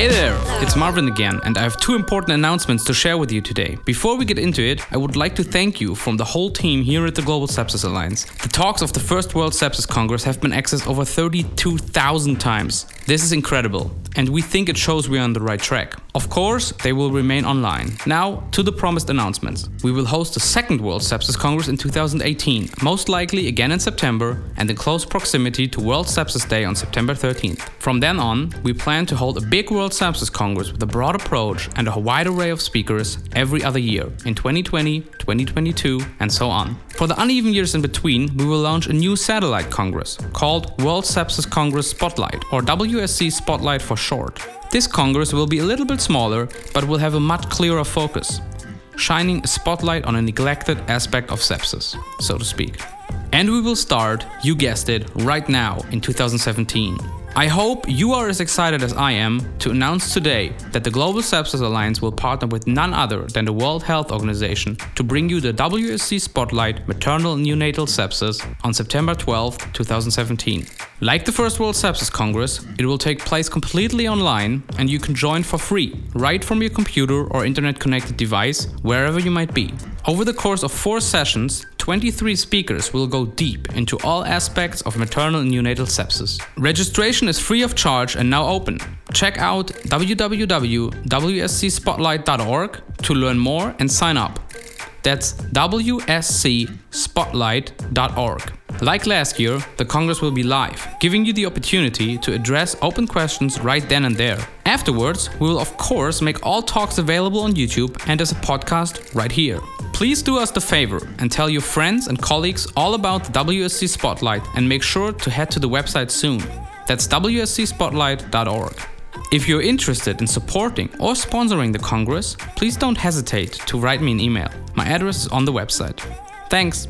Hey there, it's Marvin again, and I have two important announcements to share with you today. Before we get into it, I would like to thank you from the whole team here at the Global Sepsis Alliance. The talks of the First World Sepsis Congress have been accessed over 32,000 times. This is incredible, and we think it shows we are on the right track. Of course, they will remain online. Now, to the promised announcements. We will host the second World Sepsis Congress in 2018, most likely again in September, and in close proximity to World Sepsis Day on September 13th. From then on, we plan to hold a big World Sepsis Congress with a broad approach and a wide array of speakers every other year in 2020, 2022, and so on. For the uneven years in between, we will launch a new satellite congress called World Sepsis Congress Spotlight, or WSC Spotlight for short. This congress will be a little bit smaller, but will have a much clearer focus, shining a spotlight on a neglected aspect of sepsis, so to speak. And we will start, you guessed it, right now in 2017. I hope you are as excited as I am to announce today that the Global Sepsis Alliance will partner with none other than the World Health Organization to bring you the WSC Spotlight Maternal Neonatal Sepsis on September 12, 2017. Like the first World Sepsis Congress, it will take place completely online and you can join for free, right from your computer or internet connected device, wherever you might be. Over the course of four sessions, 23 speakers will go deep into all aspects of maternal and neonatal sepsis. Registration is free of charge and now open. Check out www.wscspotlight.org to learn more and sign up. That's wscspotlight.org. Like last year, the Congress will be live, giving you the opportunity to address open questions right then and there. Afterwards, we will of course make all talks available on YouTube and as a podcast right here. Please do us the favor and tell your friends and colleagues all about the WSC Spotlight and make sure to head to the website soon. That's wscspotlight.org. If you're interested in supporting or sponsoring the Congress, please don't hesitate to write me an email. My address is on the website. Thanks.